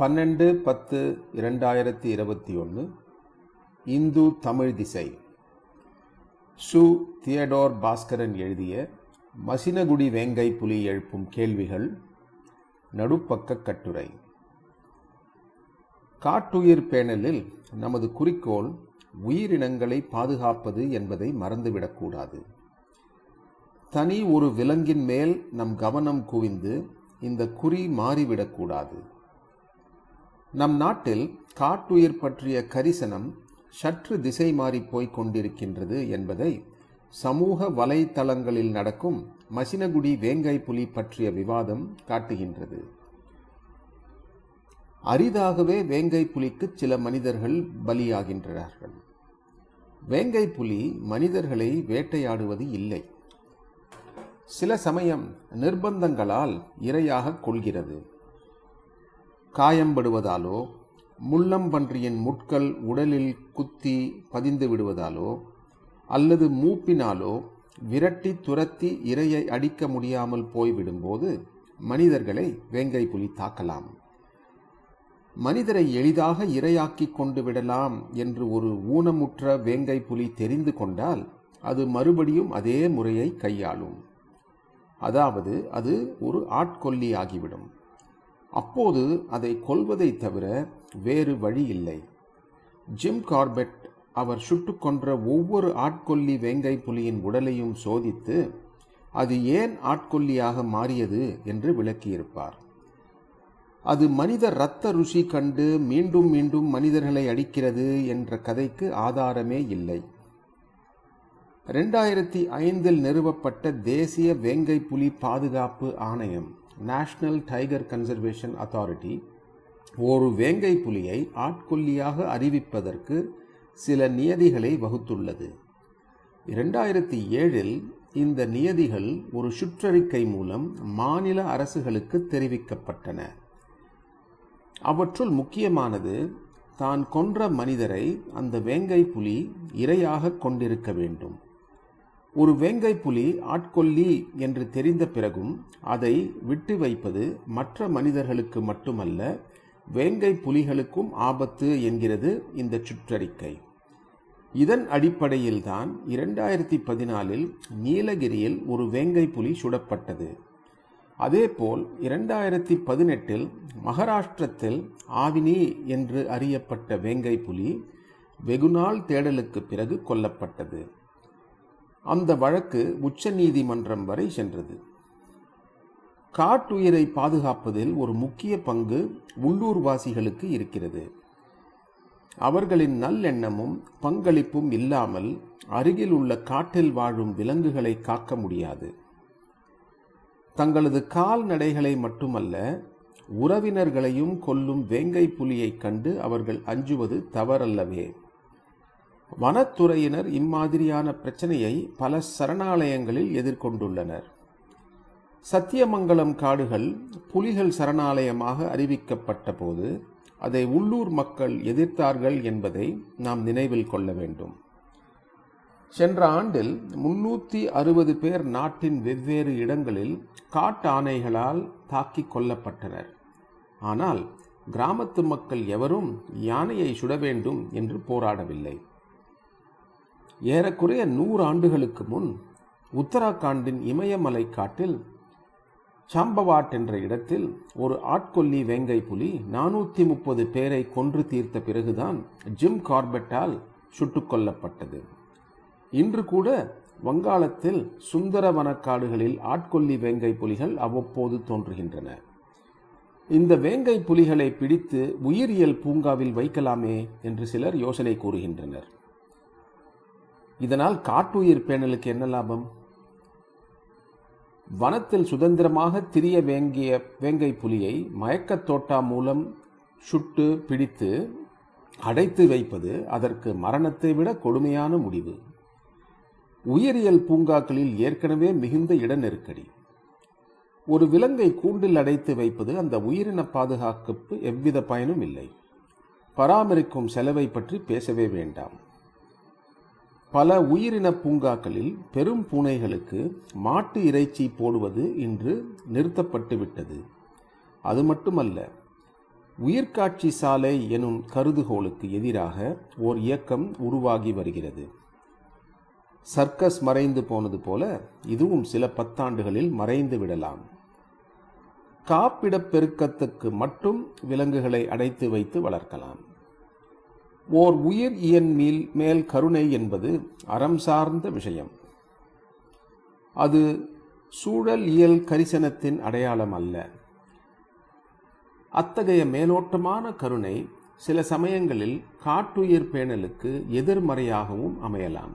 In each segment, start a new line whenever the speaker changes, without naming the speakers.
பன்னெண்டு பத்து இரண்டாயிரத்தி இருபத்தி ஒன்று இந்து தமிழ் திசை. சு. தியடோர் பாஸ்கரன் எழுதிய மசினகுடி வேங்கை புலி எழுப்பும் கேள்விகள் நடுப்பக்க கட்டுரை. காட்டுயிர் பேணலில் நமது குறிக்கோள் உயிரினங்களை பாதுகாப்பது என்பதை மறந்துவிடக்கூடாது தனி ஒரு விலங்கின் மேல் நம் கவனம் குவிந்து இந்த குறி மாறிவிடக்கூடாது நம் நாட்டில் காட்டுயிர் பற்றிய கரிசனம் சற்று திசை மாறி போய்க் கொண்டிருக்கின்றது என்பதை சமூக வலைத்தளங்களில் நடக்கும் மசினகுடி வேங்கை புலி பற்றிய விவாதம் காட்டுகின்றது. அரிதாகவே வேங்கை புலிக்கு சில மனிதர்கள் பலியாகின்றார்கள். வேங்கை புலி மனிதர்களை வேட்டையாடுவது இல்லை. சில சமயம் நிர்பந்தங்களால் இரையாக கொள்கிறது. காயம்படுவதாலோ முள்ளம்பன்றியின் முட்கள் உடலில் குத்தி பதிந்து விடுவதாலோ அல்லது மூப்பினாலோ விரட்டி துரத்தி இரையை அடிக்க முடியாமல் போய்விடும்போது மனிதர்களை வேங்கை புலி தாக்கலாம். மனிதரை எளிதாக இரையாக்கி கொண்டு விடலாம் என்று ஒரு ஊனமுற்ற வேங்கை புலி தெரிந்து கொண்டால் அது மறுபடியும் அதே முறையை கையாளும். அதாவது அது ஒரு ஆட்கொல்லி ஆகிவிடும். அப்போது அதை கொல்வதை தவிர வேறு வழி இல்லை. ஜிம் கார்பெட் அவர் சுட்டு கொன்ற ஒவ்வொரு ஆட்கொல்லி வேங்கை புலியின் உடலையும் சோதித்து அது ஏன் ஆட்கொல்லியாக மாறியது என்று விளக்கியிருப்பார். அது மனித இரத்த ருசி கண்டு மீண்டும் மீண்டும் மனிதர்களை அடிக்கிறது என்ற கதைக்கு ஆதாரமே இல்லை. ரெண்டாயிரத்தி ஐந்தில் நிறுவப்பட்ட தேசிய வேங்கை புலி பாதுகாப்பு ஆணையம் நேஷனல் டைகர் கன்சர்வேஷன் அத்தாரிட்டி ஒரு வேங்கை புலியை ஆட்கொல்லியாக அறிவிப்பதற்கு சில நியதிகளை வகுத்துள்ளது. இரண்டாயிரத்தி ஏழில் இந்த நியதிகள் ஒரு சுற்றறிக்கை மூலம் மாநில அரசுகளுக்கு தெரிவிக்கப்பட்டன. அவற்றுள் முக்கியமானது தான் கொன்ற மனிதரை அந்த வேங்கை புலி இரையாக கொண்டிருக்க வேண்டும். ஒரு வேங்கை புலி ஆட்கொல்லி என்று தெரிந்த பிறகும் அதை விட்டு வைப்பது மற்ற மனிதர்களுக்கு மட்டுமல்ல வேங்கை புலிகளுக்கும் ஆபத்து என்கிறது இந்த சுற்றறிக்கை. இதன் அடிப்படையில்தான் இரண்டாயிரத்தி பதினாலில் நீலகிரியில் ஒரு வேங்கை புலி சுடப்பட்டது. அதேபோல் இரண்டாயிரத்தி பதினெட்டில் மகாராஷ்டிரத்தில் ஆவினி என்று அறியப்பட்ட வேங்கை புலி வெகுநாள் தேடலுக்கு பிறகு கொல்லப்பட்டது. அந்த வழக்கு உச்ச நீதிமன்றம் வரை சென்றது. காட்டுயிரை பாதுகாப்பதில் ஒரு முக்கிய பங்கு உள்ளூர்வாசிகளுக்கு இருக்கிறது. அவர்களின் நல்லெண்ணமும் பங்களிப்பும் இல்லாமல் அருகில் உள்ள காட்டில் வாழும் விலங்குகளை காக்க முடியாது. தங்களது கால்நடைகளை மட்டுமல்ல உறவினர்களையும் கொல்லும் வேங்கை புலியைக் கண்டு அவர்கள் அஞ்சுவது தவறல்லவே. வனத்துறையினர் இம்மாதிரியான பிரச்சனையை பல சரணாலயங்களில் எதிர்கொண்டுள்ளனர். சத்தியமங்கலம் காடுகள் புலிகள் சரணாலயமாக அறிவிக்கப்பட்ட போது அதை உள்ளூர் மக்கள் எதிர்த்தார்கள் என்பதை நாம் நினைவில் கொள்ள வேண்டும். சென்ற ஆண்டில் முன்னூற்றி அறுபது பேர் நாட்டின் வெவ்வேறு இடங்களில் காட்டானைகளால் தாக்கிக் கொல்லப்பட்டனர். ஆனால் கிராமத்து மக்கள் எவரும் யானையை சுட வேண்டும் என்று போராடவில்லை. ஏறக்குறைய நூறு ஆண்டுகளுக்கு முன் உத்தராகண்டின் இமயமலை காட்டில் சாம்பவாட் என்ற இடத்தில் ஒரு ஆட்கொல்லி வேங்கை புலி நானூற்றி முப்பது பேரை கொன்று தீர்த்த பிறகுதான் ஜிம் கார்பெட்டால் சுட்டுக் கொல்லப்பட்டது. இன்று கூட வங்காளத்தில் சுந்தர வனக்காடுகளில் ஆட்கொல்லி வேங்கை புலிகள் அவ்வப்போது தோன்றுகின்றன. இந்த வேங்கை புலிகளை பிடித்து உயிரியல் பூங்காவில் வைக்கலாமே என்று சிலர் யோசனை கூறுகின்றனர். இதனால் காட்டுயிர் பேணலுக்கு என்ன லாபம்? வனத்தில் சுதந்திரமாக திரிய வேங்கிய வேங்கை புலியை மயக்கத் தோட்டா மூலம் சுட்டு பிடித்து அடைத்து வைப்பது அதற்கு மரணத்தை விட கொடுமையான முடிவு. உயிரியல் பூங்காக்களில் ஏற்கனவே மிகுந்த இட நெருக்கடி ஒரு விலங்கை கூண்டில் அடைத்து வைப்பது அந்த உயிரின பாதுகாப்புக்கு எவ்வித பயனும் இல்லை. பராமரிக்கும் செலவை பற்றி பேசவே வேண்டாம். பல உயிரின பூங்காக்களில் பெரும் பூனைகளுக்கு மாட்டு இறைச்சி போடுவது இன்று நிறுத்தப்பட்டுவிட்டது. அது மட்டுமல்ல உயிர்காட்சி சாலை எனும் கருதுகோளுக்கு எதிராக ஓர் இயக்கம் உருவாகி வருகிறது. சர்க்கஸ் மறைந்து போனது போல இதுவும் சில பத்தாண்டுகளில் மறைந்து விடலாம். காப்பிடப் பெருக்கத்துக்கு மட்டும் விலங்குகளை அடைத்து வைத்து வளர்க்கலாம். ஓர் உயிர் இயன் மீல் மேல் கருணை என்பது அறம் சார்ந்த விஷயம். அது சூழல் இயல் கரிசனத்தின் அடையாளம் அல்ல. அத்தகைய மேலோட்டமான கருணை சில சமயங்களில் காட்டுயிர் பேணலுக்கு எதிர்மறையாகவும் அமையலாம்.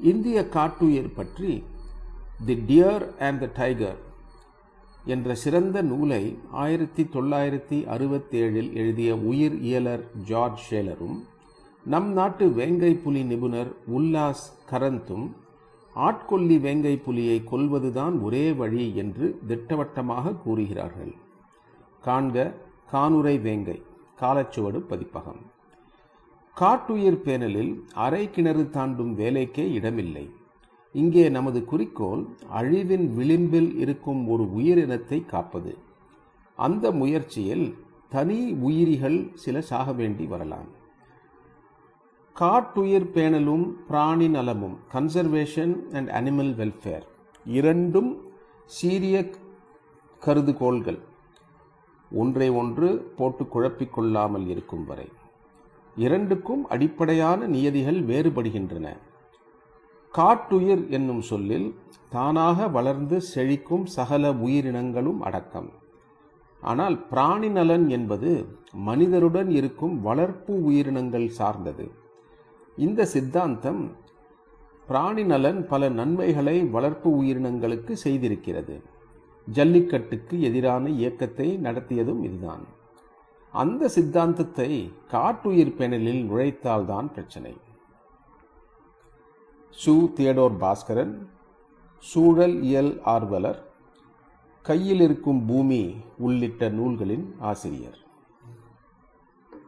இந்திய காட்டுயிர் பற்றி the deer and the tiger என்ற சிறந்த நூலை ஆயிரத்தி தொள்ளாயிரத்தி அறுபத்தேழில் எழுதிய உயிர் இயலர் ஜார்ஜ் ஷேலரும் நம் நாட்டு வேங்கை புலி நிபுணர் உல்லாஸ் கரந்தும் ஆட்கொல்லி வேங்கை புலியை கொல்வதுதான் ஒரே வழி என்று திட்டவட்டமாக கூறுகிறார்கள். காண்க கானுரை வேங்கை காலச்சுவடு பதிப்பகம். காட்டுயிர் பேனலில் அரை கிணறு தாண்டும் வேலைக்கே இடமில்லை. இங்கே நமது குறிக்கோள் அழிவின் விளிம்பில் இருக்கும் ஒரு உயிரினத்தை காப்பது. அந்த முயற்சியில் தனி உயிரிகள் சில சாக வேண்டி வரலாம். காட்டுயிர் பேணலும் பிராணி நலமும் கன்சர்வேஷன் அண்ட் அனிமல் வெல்ஃபேர் இரண்டும் சீரிய கருதுகோள்கள். ஒன்றை ஒன்று போட்டு குழப்பிக் கொள்ளாமல் இருக்கும் வரை. இரண்டுக்கும் அடிப்படையான நியதிகள் வேறுபடுகின்றன. காட்டுயிர் என்னும் சொல்லில் தானாக வளர்ந்து செழிக்கும் சகல உயிரினங்களும் அடக்கம். ஆனால் பிராணி நலன் என்பது மனிதருடன் இருக்கும் வளர்ப்பு உயிரினங்கள் சார்ந்தது. இந்த சித்தாந்தம் பிராணி நலன் பல நன்மைகளை வளர்ப்பு உயிரினங்களுக்கு செய்திருக்கிறது. ஜல்லிக்கட்டுக்கு எதிரான இயக்கத்தை நடத்தியதும் இதுதான். அந்த சித்தாந்தத்தை காட்டுயிர் பேனலில் நுழைத்தால்தான் பிரச்சனை. சு தியடோர் பாஸ்கரன் சூழல் இயல் ஆர்வலர் கையில் இருக்கும் பூமி உள்ளிட்ட நூல்களின் ஆசிரியர்.